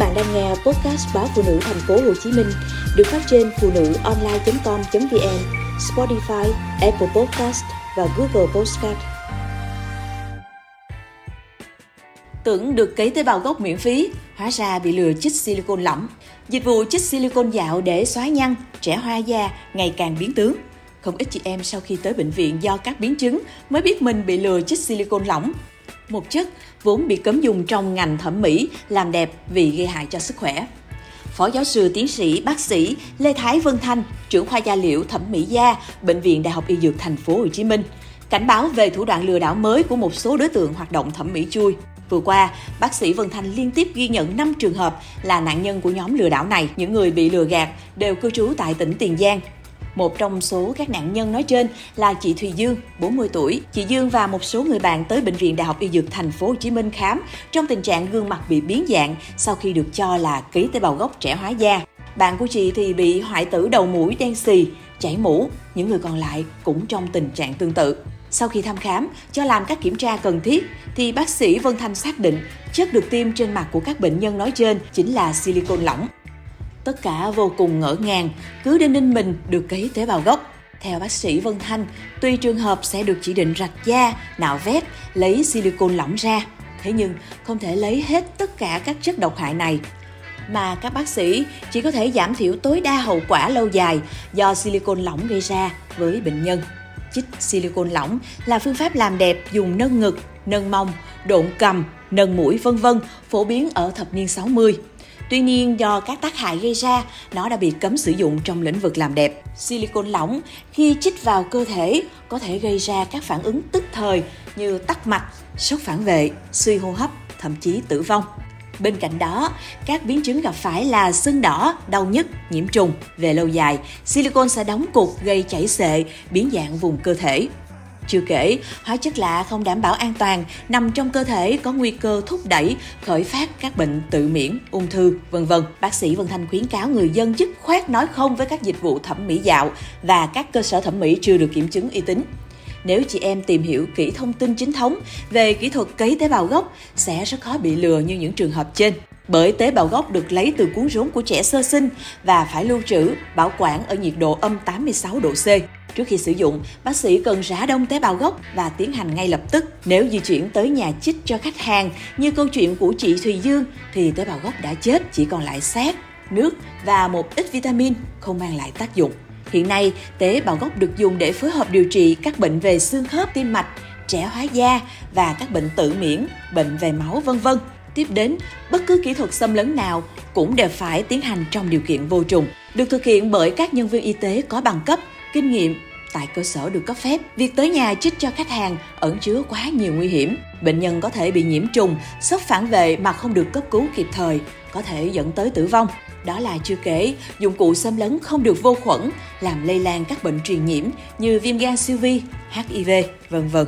bạn đang nghe podcast báo phụ nữ thành phố Hồ Chí Minh được phát trên phụ nữ online.com.vn, Spotify, Apple Podcast và Google Podcast. Tưởng được cấy tế bào gốc miễn phí, hóa ra bị lừa chích silicon lỏng. Dịch vụ chích silicon dạo để xóa nhăn, trẻ hoa da ngày càng biến tướng. Không ít chị em sau khi tới bệnh viện do các biến chứng mới biết mình bị lừa chích silicon lỏng một chất vốn bị cấm dùng trong ngành thẩm mỹ làm đẹp vì gây hại cho sức khỏe. Phó giáo sư tiến sĩ bác sĩ Lê Thái Vân Thanh, trưởng khoa da liễu thẩm mỹ da, bệnh viện Đại học Y Dược Thành phố Hồ Chí Minh, cảnh báo về thủ đoạn lừa đảo mới của một số đối tượng hoạt động thẩm mỹ chui. Vừa qua, bác sĩ Vân Thanh liên tiếp ghi nhận 5 trường hợp là nạn nhân của nhóm lừa đảo này. Những người bị lừa gạt đều cư trú tại tỉnh Tiền Giang, một trong số các nạn nhân nói trên là chị Thùy Dương, 40 tuổi. Chị Dương và một số người bạn tới bệnh viện Đại học Y Dược Thành phố Hồ Chí Minh khám trong tình trạng gương mặt bị biến dạng sau khi được cho là ký tế bào gốc trẻ hóa da. Bạn của chị thì bị hoại tử đầu mũi đen xì, chảy mũ, những người còn lại cũng trong tình trạng tương tự. Sau khi thăm khám, cho làm các kiểm tra cần thiết, thì bác sĩ Vân Thanh xác định chất được tiêm trên mặt của các bệnh nhân nói trên chính là silicon lỏng. Tất cả vô cùng ngỡ ngàng, cứ đinh ninh mình được cấy tế bào gốc. Theo bác sĩ Vân Thanh, tuy trường hợp sẽ được chỉ định rạch da, nạo vét, lấy silicon lỏng ra. Thế nhưng không thể lấy hết tất cả các chất độc hại này mà các bác sĩ chỉ có thể giảm thiểu tối đa hậu quả lâu dài do silicon lỏng gây ra với bệnh nhân. Chích silicon lỏng là phương pháp làm đẹp dùng nâng ngực, nâng mông, độn cầm, nâng mũi vân vân phổ biến ở thập niên 60. Tuy nhiên, do các tác hại gây ra, nó đã bị cấm sử dụng trong lĩnh vực làm đẹp. Silicon lỏng khi chích vào cơ thể có thể gây ra các phản ứng tức thời như tắc mạch, sốc phản vệ, suy hô hấp, thậm chí tử vong. Bên cạnh đó, các biến chứng gặp phải là sưng đỏ, đau nhức, nhiễm trùng. Về lâu dài, silicon sẽ đóng cục gây chảy xệ, biến dạng vùng cơ thể. Chưa kể, hóa chất lạ không đảm bảo an toàn, nằm trong cơ thể có nguy cơ thúc đẩy khởi phát các bệnh tự miễn, ung thư, vân vân. Bác sĩ Vân Thanh khuyến cáo người dân dứt khoát nói không với các dịch vụ thẩm mỹ dạo và các cơ sở thẩm mỹ chưa được kiểm chứng uy tín. Nếu chị em tìm hiểu kỹ thông tin chính thống về kỹ thuật cấy tế bào gốc sẽ rất khó bị lừa như những trường hợp trên bởi tế bào gốc được lấy từ cuốn rốn của trẻ sơ sinh và phải lưu trữ, bảo quản ở nhiệt độ âm 86 độ C. Trước khi sử dụng, bác sĩ cần rã đông tế bào gốc và tiến hành ngay lập tức. Nếu di chuyển tới nhà chích cho khách hàng như câu chuyện của chị Thùy Dương thì tế bào gốc đã chết, chỉ còn lại xác, nước và một ít vitamin không mang lại tác dụng. Hiện nay, tế bào gốc được dùng để phối hợp điều trị các bệnh về xương khớp, tim mạch, trẻ hóa da và các bệnh tự miễn, bệnh về máu vân vân. Tiếp đến, bất cứ kỹ thuật xâm lấn nào cũng đều phải tiến hành trong điều kiện vô trùng, được thực hiện bởi các nhân viên y tế có bằng cấp, kinh nghiệm tại cơ sở được cấp phép. Việc tới nhà chích cho khách hàng ẩn chứa quá nhiều nguy hiểm. Bệnh nhân có thể bị nhiễm trùng, sốc phản vệ mà không được cấp cứu kịp thời, có thể dẫn tới tử vong. Đó là chưa kể, dụng cụ xâm lấn không được vô khuẩn, làm lây lan các bệnh truyền nhiễm như viêm gan siêu vi, HIV, vân vân.